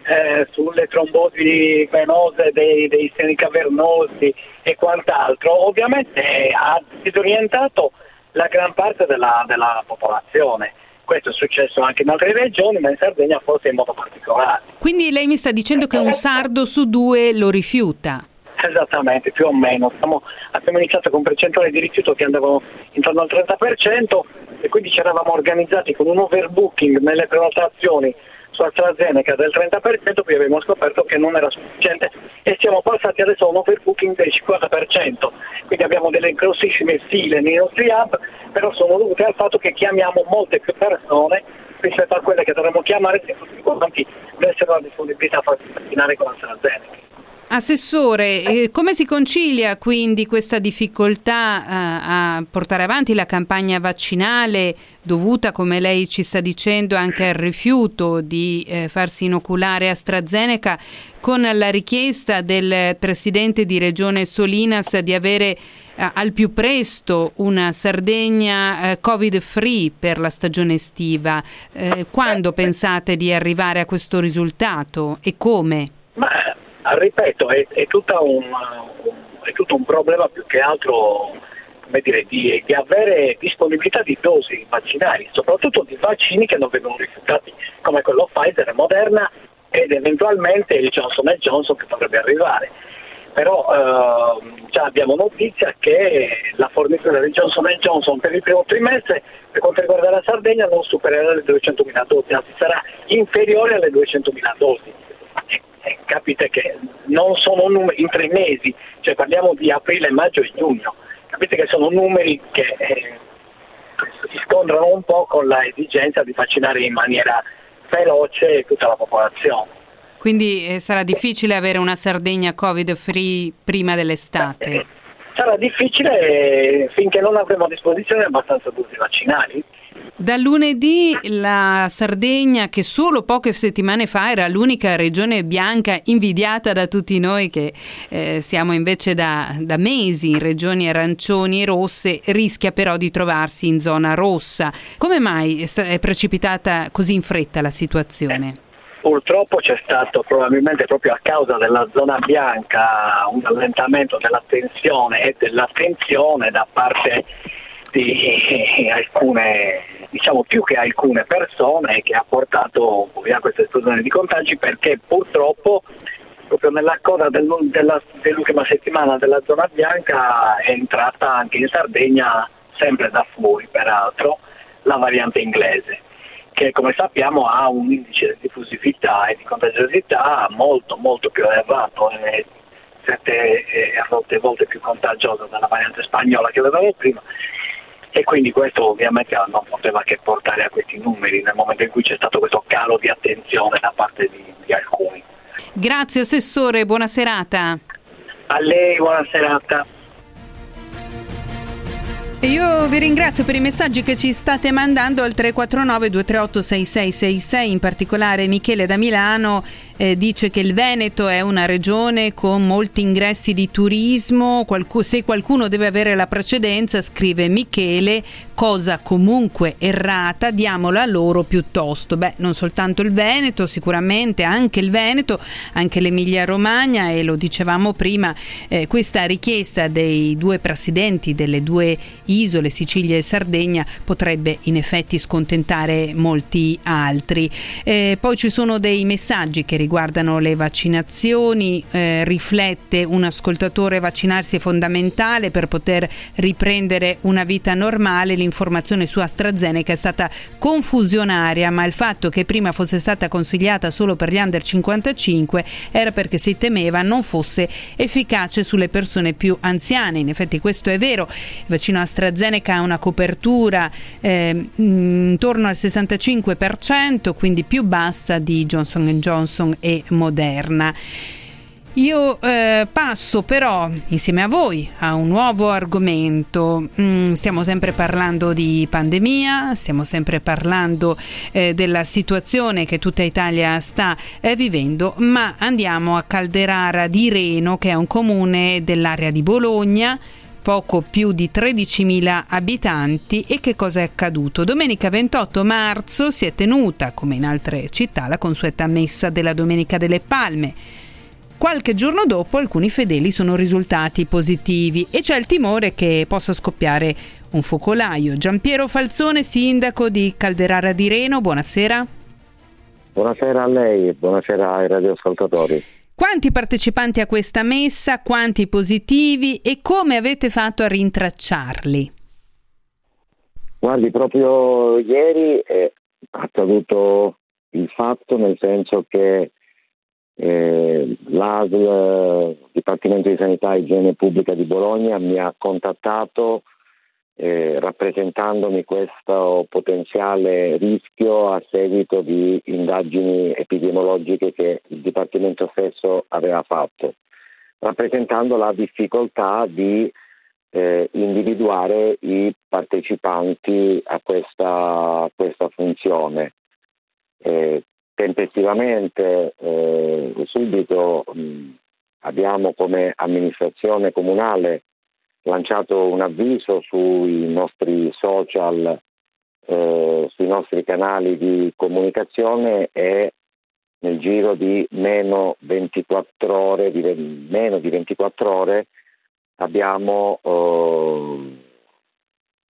eh, sulle trombosi venose dei, dei seni cavernosi e quant'altro, ovviamente ha disorientato la gran parte della, della popolazione. Questo è successo anche in altre regioni, ma in Sardegna forse in modo particolare.
Quindi lei mi sta dicendo che un sardo su due lo rifiuta?
Esattamente, più o meno. Siamo, abbiamo iniziato con percentuali di rifiuto che andavano intorno al 30% e quindi ci eravamo organizzati con un overbooking nelle prenotazioni su AstraZeneca del 30%, poi abbiamo scoperto che non era sufficiente e siamo passati adesso a un overbooking del 50%, quindi abbiamo delle grossissime file nei nostri hub, però sono dovute al fatto che chiamiamo molte più persone rispetto a quelle che dovremmo chiamare se tutti quanti avessero la disponibilità a farsi vaccinare con AstraZeneca.
Assessore, eh, come si concilia quindi questa difficoltà eh, a portare avanti la campagna vaccinale dovuta, come lei ci sta dicendo, anche al rifiuto di eh, farsi inoculare AstraZeneca con la richiesta del Presidente di Regione Solinas di avere eh, al più presto una Sardegna eh, Covid free per la stagione estiva? Eh, quando pensate di arrivare a questo risultato e come?
Ma ripeto, è, è, un, è, tutto un problema più che altro dire, di, di, avere disponibilità di dosi vaccinali, soprattutto di vaccini che non vengono rifiutati, come quello Pfizer Moderna ed eventualmente il Johnson Johnson che potrebbe arrivare. Però eh, già abbiamo notizia che la fornitura di Johnson Johnson per il primo trimestre per quanto riguarda la Sardegna non supererà le 200.000 dosi, anzi sarà inferiore alle 200.000 dosi capite che non sono numeri in tre mesi, cioè parliamo di aprile, maggio e giugno, capite che sono numeri che eh, si scontrano un po' con l'esigenza di vaccinare in maniera veloce tutta la popolazione.
Quindi eh, sarà difficile avere una Sardegna Covid free prima dell'estate?
Eh, sarà difficile eh, finché non avremo a disposizione abbastanza dosi vaccinali.
Da lunedì la Sardegna, che solo poche settimane fa era l'unica regione bianca invidiata da tutti noi che eh, siamo invece da, da, mesi in regioni arancioni e rosse, rischia però di trovarsi in zona rossa. Come mai è precipitata così in fretta la situazione?
Eh, purtroppo c'è stato probabilmente proprio a causa della zona bianca un allentamento della tensione e dell'attenzione da parte di alcune, diciamo più che alcune persone che ha portato a questa esplosione di contagi perché purtroppo proprio nella coda dell'ultima settimana della zona bianca è entrata anche in Sardegna, sempre da fuori peraltro, la variante inglese che come sappiamo ha un indice di diffusività e di contagiosità molto molto più elevato, è sette e a volte più contagiosa della variante spagnola che avevamo prima e quindi questo ovviamente non poteva che portare a questi numeri nel momento in cui c'è stato questo calo di attenzione da parte di, di alcuni.
Grazie Assessore, buona serata.
A lei, buona serata.
E io vi ringrazio per i messaggi che ci state mandando al 349 238 6666, in particolare Michele da Milano eh, dice che il Veneto è una regione con molti ingressi di turismo, Qualc- se qualcuno deve avere la precedenza, scrive Michele, cosa comunque errata, diamola loro piuttosto. Beh, non soltanto il Veneto, sicuramente anche il Veneto, anche l'Emilia Romagna e lo dicevamo prima, eh, questa richiesta dei due presidenti delle due isole, Sicilia e Sardegna, potrebbe in effetti scontentare molti altri. Eh, poi ci sono dei messaggi che riguardano riguardano le vaccinazioni, eh, riflette un ascoltatore vaccinarsi è fondamentale per poter riprendere una vita normale, l'informazione su AstraZeneca è stata confusionaria, ma il fatto che prima fosse stata consigliata solo per gli under 55 era perché si temeva non fosse efficace sulle persone più anziane. In effetti questo è vero, il vaccino AstraZeneca ha una copertura eh, intorno al 65%, quindi più bassa di Johnson Johnson e moderna. Io eh, passo però insieme a voi a un nuovo argomento. Mm, stiamo sempre parlando di pandemia, stiamo sempre parlando eh, della situazione che tutta Italia sta eh, vivendo, ma andiamo a Calderara di Reno, che è un comune dell'area di Bologna poco più di 13.000 abitanti e che cosa è accaduto? Domenica 28 marzo si è tenuta, come in altre città, la consueta messa della Domenica delle Palme. Qualche giorno dopo alcuni fedeli sono risultati positivi e c'è il timore che possa scoppiare un focolaio. Giampiero Falzone, sindaco di Calderara di Reno, buonasera.
Buonasera a lei e buonasera ai radioascoltatori.
Quanti partecipanti a questa messa, quanti positivi e come avete fatto a rintracciarli?
Guardi, proprio ieri è accaduto il fatto, nel senso che eh, l'ASL, Dipartimento di Sanità e Igiene Pubblica di Bologna, mi ha contattato eh, rappresentandomi questo potenziale rischio a seguito di indagini epidemiologiche che il Dipartimento stesso aveva fatto, rappresentando la difficoltà di eh, individuare i partecipanti a questa, a questa funzione. Eh, tempestivamente, eh, subito mh, abbiamo come amministrazione comunale lanciato un avviso sui nostri social, eh, sui nostri canali di comunicazione e nel giro di meno 24 ore, di, meno di 24 ore abbiamo eh,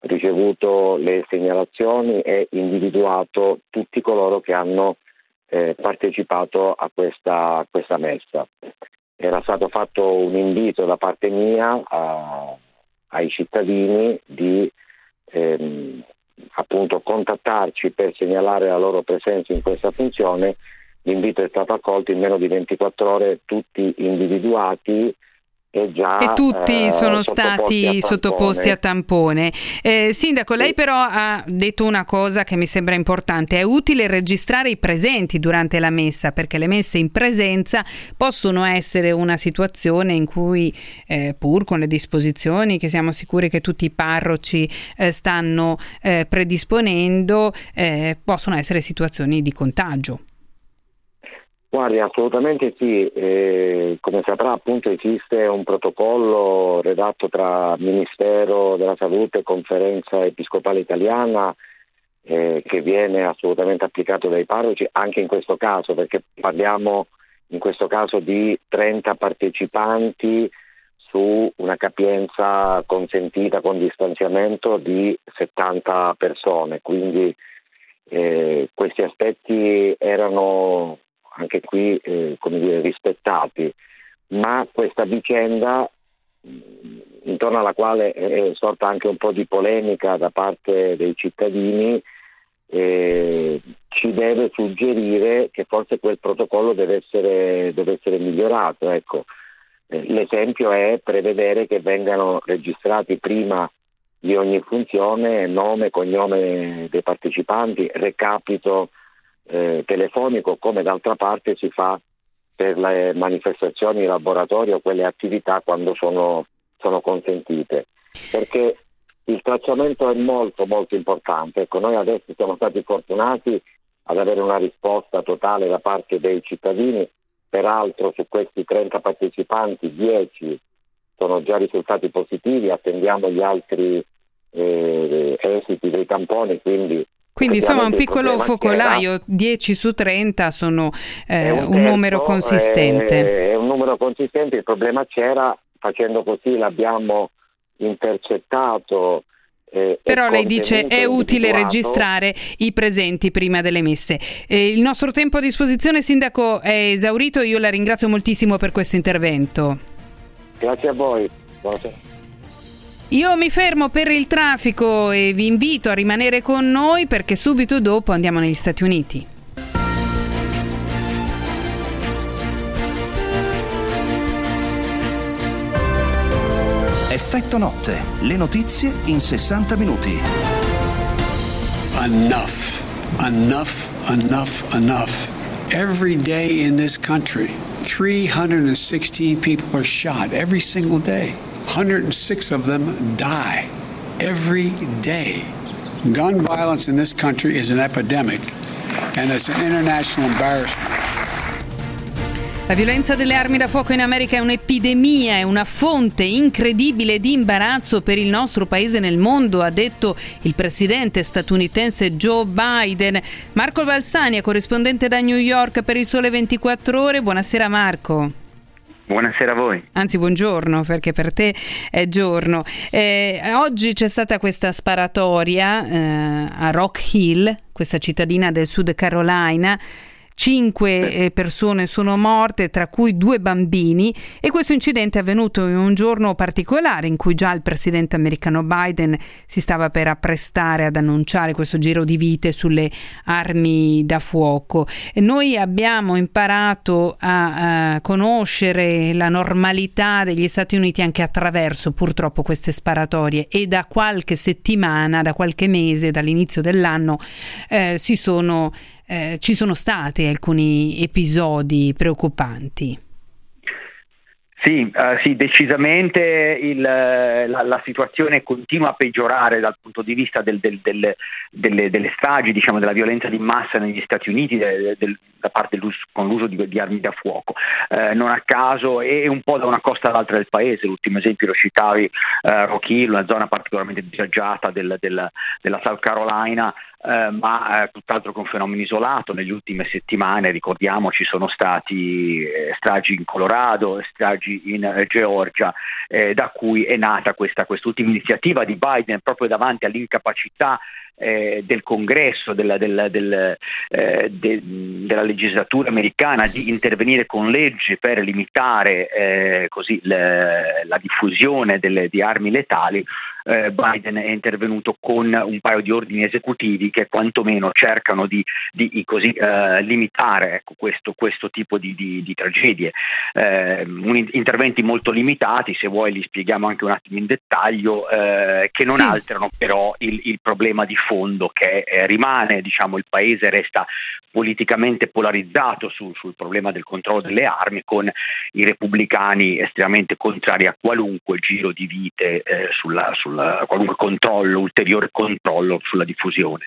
ricevuto le segnalazioni e individuato tutti coloro che hanno eh, partecipato a questa, a questa, messa. Era stato fatto un invito da parte mia a, ai cittadini di ehm, appunto contattarci per segnalare la loro presenza in questa funzione. L'invito è stato accolto in meno di 24 ore, tutti individuati già,
e tutti
eh,
sono stati sottoposti a tampone. Eh, sindaco, lei però ha detto una cosa che mi sembra importante, è utile registrare i presenti durante la messa perché le messe in presenza possono essere una situazione in cui eh, pur con le disposizioni che siamo sicuri che tutti i parroci eh, stanno eh, predisponendo, eh, possono essere situazioni di contagio.
Guardi, assolutamente sì, eh, come saprà appunto esiste un protocollo redatto tra Ministero della Salute e Conferenza Episcopale Italiana eh, che viene assolutamente applicato dai parroci anche in questo caso perché parliamo in questo caso di 30 partecipanti su una capienza consentita con distanziamento di 70 persone, quindi eh, questi aspetti erano anche qui eh, come dire, rispettati, ma questa vicenda intorno alla quale è sorta anche un po' di polemica da parte dei cittadini eh, ci deve suggerire che forse quel protocollo deve essere, deve essere migliorato. Ecco. Eh, l'esempio è prevedere che vengano registrati prima di ogni funzione nome, cognome dei partecipanti, recapito eh, telefonico come d'altra parte si fa per le manifestazioni in laboratorio, quelle attività quando sono, sono consentite. Perché il tracciamento è molto molto importante. Ecco, noi adesso siamo stati fortunati ad avere una risposta totale da parte dei cittadini, peraltro su questi 30 partecipanti 10 sono già risultati positivi, attendiamo gli altri eh, esiti dei tamponi, quindi
quindi insomma un piccolo focolaio, c'era. 10 su 30 sono eh, un, un numero consistente.
È, è un numero consistente, il problema c'era, facendo così l'abbiamo intercettato
eh, Però lei dice è utile registrare i presenti prima delle messe. Eh, il nostro tempo a disposizione, Sindaco, è esaurito. Io la ringrazio moltissimo per questo intervento.
Grazie a voi. Buonasera.
Io mi fermo per il traffico e vi invito a rimanere con noi perché subito dopo andiamo negli Stati Uniti.
Effetto notte, le notizie in 60 minuti.
Enough, enough, enough, enough. Every day in this country, 316 people are shot every single day. 106 of them die every day. Gun violence in this country is an epidemic, and it's an international embarrassment.
La violenza delle armi da fuoco in America è un'epidemia, è una fonte incredibile di imbarazzo per il nostro paese nel mondo, ha detto il presidente statunitense Joe Biden. Marco Valsania, corrispondente da New York per il Sole 24 Ore. Buonasera Marco.
Buonasera a voi.
Anzi, buongiorno, perché per te è giorno. Eh, oggi c'è stata questa sparatoria eh, a Rock Hill, questa cittadina del Sud Carolina. Cinque eh, persone sono morte, tra cui due bambini e questo incidente è avvenuto in un giorno particolare in cui già il presidente americano Biden si stava per apprestare ad annunciare questo giro di vite sulle armi da fuoco. E noi abbiamo imparato a, a conoscere la normalità degli Stati Uniti anche attraverso purtroppo queste sparatorie e da qualche settimana, da qualche mese, dall'inizio dell'anno, eh, si sono, eh, ci sono stati alcuni episodi preoccupanti.
Sì, uh, sì decisamente il, la, la, situazione continua a peggiorare dal punto di vista del, del, del, delle, delle, stragi, diciamo, della violenza di massa negli Stati Uniti da parte con l'uso di, di, armi da fuoco. Uh, non a caso è un po' da una costa all'altra del paese, l'ultimo esempio lo citavi uh, Rock Hill, una zona particolarmente disagiata del, della South Carolina, eh, ma eh, tutt'altro che un fenomeno isolato. Negli ultime settimane, ricordiamo, ci sono stati eh, stragi in Colorado, stragi in eh, Georgia, da cui è nata questa quest'ultima iniziativa di Biden proprio davanti all'incapacità eh, del congresso, della, della, del, eh, de, della, legislatura americana di intervenire con leggi per limitare eh, così, le, la diffusione delle, di armi letali, eh, Biden è intervenuto con un paio di ordini esecutivi che quantomeno cercano di, di così, eh, limitare ecco, questo, questo, tipo di, di, di tragedie. Eh, un, interventi molto limitati, se vuoi li spieghiamo anche un attimo in dettaglio, che non sì. alterano però il, il problema di fondo che eh, rimane, diciamo, il paese resta politicamente polarizzato sul, sul, problema del controllo delle armi con i repubblicani estremamente contrari a qualunque giro di vite, eh, sulla, sulla, qualunque controllo, ulteriore controllo sulla diffusione.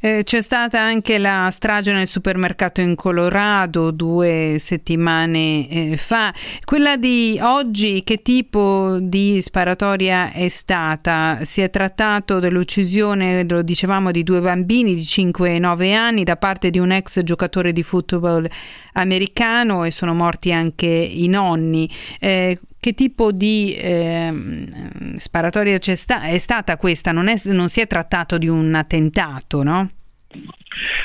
Eh, c'è stata anche la strage nel supermercato in Colorado due settimane eh, fa. Quella di oggi, che tipo di sparatoria è stata? Si è trattato dell'uccisione, lo dicevamo, di due bambini di 5 e 9 anni da parte di un ex giocatore di football americano e sono morti anche i nonni. Eh, che tipo di eh, sparatoria sta- è stata questa? Non, è, non si è trattato di un attentato, no?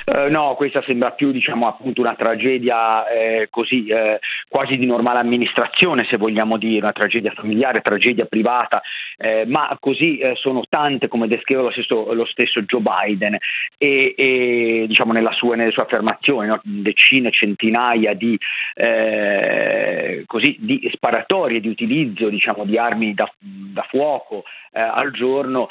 Uh, no, questa sembra più diciamo, appunto una tragedia eh, così eh, quasi di normale amministrazione, se vogliamo dire, una tragedia familiare, tragedia privata, eh, ma così eh, sono tante come descrive lo stesso, lo stesso Joe Biden e, e diciamo sua, nelle sue affermazioni, no? decine, centinaia di, eh, così, di sparatorie, di utilizzo diciamo, di armi da, da fuoco eh, al giorno,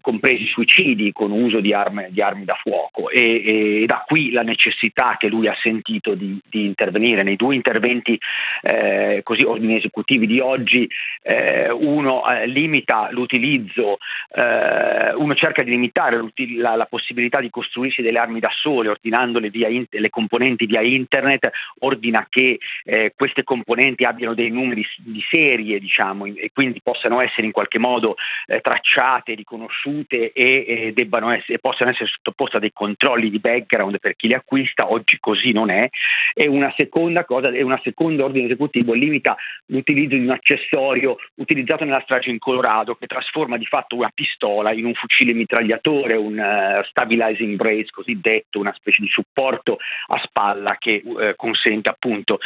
compresi suicidi con uso di armi, di armi da fuoco e, e, da qui la necessità che lui ha sentito di, di intervenire nei due interventi eh, così ordini esecutivi di oggi eh, uno eh, limita l'utilizzo eh, uno cerca di limitare la, la, possibilità di costruirsi delle armi da sole ordinandole via in, le componenti via internet ordina che eh, queste componenti abbiano dei numeri di serie diciamo e quindi possano essere in qualche modo tracciate riconosciute e, debbano essere, possano essere sottoposte a dei controlli di background per chi li acquista, oggi così non è, e una seconda cosa, e una seconda ordine esecutivo limita l'utilizzo di un accessorio utilizzato nella strage in Colorado che trasforma di fatto una pistola in un fucile mitragliatore, un uh, stabilizing brace cosiddetto, una specie di supporto a spalla che uh, consente appunto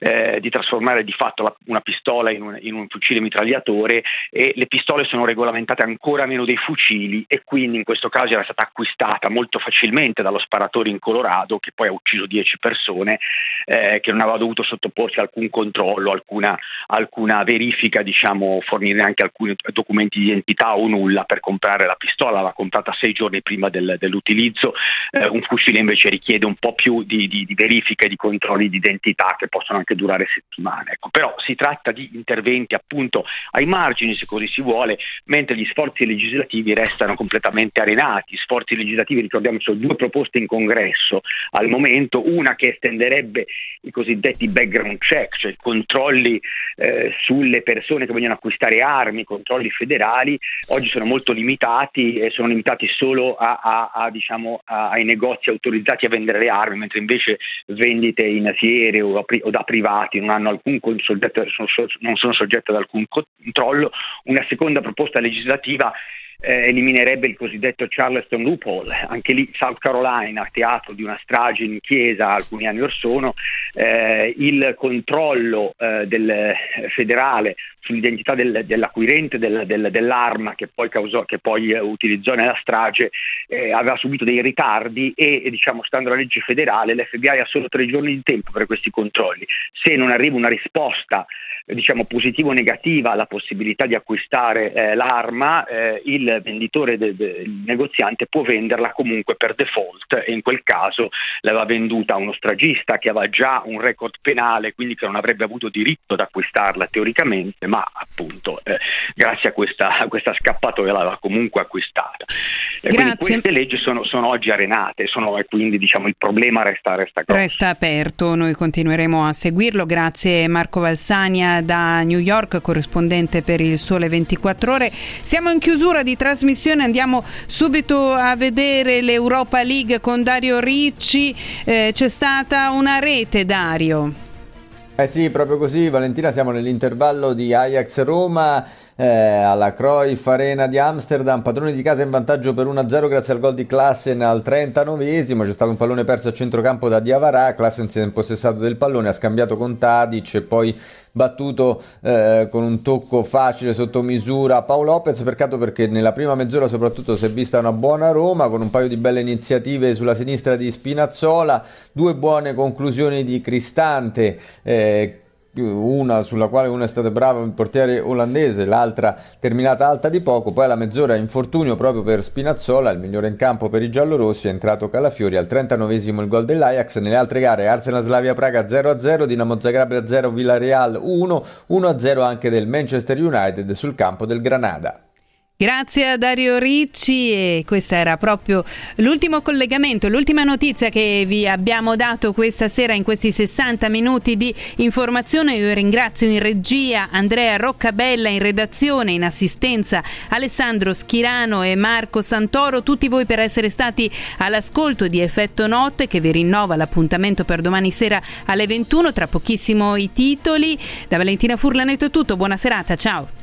uh, di trasformare di fatto la, una pistola in un, in un fucile mitragliatore e le pistole sono regolamentate ancora meno dei fucili e quindi in questo caso era stata acquistata molto facilmente dallo sparatore in Colorado che poi ha ucciso 10 persone eh, che non aveva dovuto sottoporsi a alcun controllo, alcuna, alcuna verifica, diciamo, fornire anche alcuni documenti di identità o nulla per comprare la pistola, l'ha comprata sei giorni prima del, dell'utilizzo, eh, un fucile invece richiede un po' più di, di, di verifiche, di controlli di identità che possono anche durare settimane. Ecco, però si tratta di interventi appunto ai margini, se così si vuole, mentre gli sforzi legislativi restano completamente arenati, sforzi legislativi ricordiamo Williams due proposte in congresso al momento, una che estenderebbe i cosiddetti background check, cioè controlli eh, sulle persone che vogliono acquistare armi, controlli federali, oggi sono molto limitati e sono limitati solo a, a, a, diciamo, ai negozi autorizzati a vendere le armi, mentre invece vendite in fiere o, o da privati non, alcun soggetto, non sono soggetti ad alcun controllo. Una seconda proposta legislativa eh, eliminerebbe il cosiddetto Charleston loophole, anche lì South Carolina, teatro di una strage in chiesa alcuni anni or sono, eh, il controllo eh, del federale sull'identità del, dell'acquirente del, del, dell'arma che poi, causò, che poi eh, utilizzò nella strage eh, aveva subito dei ritardi e, e diciamo, stando alla legge federale l'FBI ha solo tre giorni di tempo per questi controlli. Se non arriva una risposta diciamo, positiva o negativa alla possibilità di acquistare eh, l'arma, eh, il venditore, de, de, il negoziante può venderla comunque per default e in quel caso l'aveva venduta a uno stragista che aveva già un record penale, quindi che non avrebbe avuto diritto ad acquistarla teoricamente, ma appunto eh, grazie a questa, a questa, scappatoia l'aveva comunque acquistata. E quindi queste leggi sono, sono oggi arenate sono, e quindi diciamo, il problema resta, resta,
resta aperto, noi continueremo a seguirlo. Grazie Marco Valsania da New York, corrispondente per il Sole 24 Ore. Siamo in chiusura di trasmissione, andiamo subito a vedere l'Europa League con Dario Ricci. Eh, c'è stata una rete, Dario.
Eh sì, proprio così, Valentina, siamo nell'intervallo di Ajax Roma eh, alla Cruyff Arena di Amsterdam, padroni di casa in vantaggio per 1-0 grazie al gol di Klassen al 39esimo, c'è stato un pallone perso a centrocampo da Diavara, Klassen si è impossessato del pallone, ha scambiato con Tadic e poi battuto eh, con un tocco facile sotto misura. Paolo Lopez, peccato perché nella prima mezz'ora soprattutto si è vista una buona Roma con un paio di belle iniziative sulla sinistra di Spinazzola, due buone conclusioni di Cristante eh, una sulla quale uno è stato bravo il portiere olandese, l'altra terminata alta di poco, poi alla mezz'ora infortunio proprio per Spinazzola, il migliore in campo per i giallorossi, è entrato Calafiori al 39esimo il gol dell'Ajax, nelle altre gare Arsenal Slavia Praga 0-0, Dinamo Zagabria 0, Villarreal 1, 1-0 anche del Manchester United sul campo del Granada.
Grazie a Dario Ricci e questo era proprio l'ultimo collegamento, l'ultima notizia che vi abbiamo dato questa sera in questi 60 minuti di informazione. Io ringrazio in regia Andrea Roccabella, in redazione, in assistenza Alessandro Schirano e Marco Santoro, tutti voi per essere stati all'ascolto di Effetto Notte che vi rinnova l'appuntamento per domani sera alle 21, tra pochissimo i titoli. Da Valentina Furlaneto è tutto, buona serata, ciao.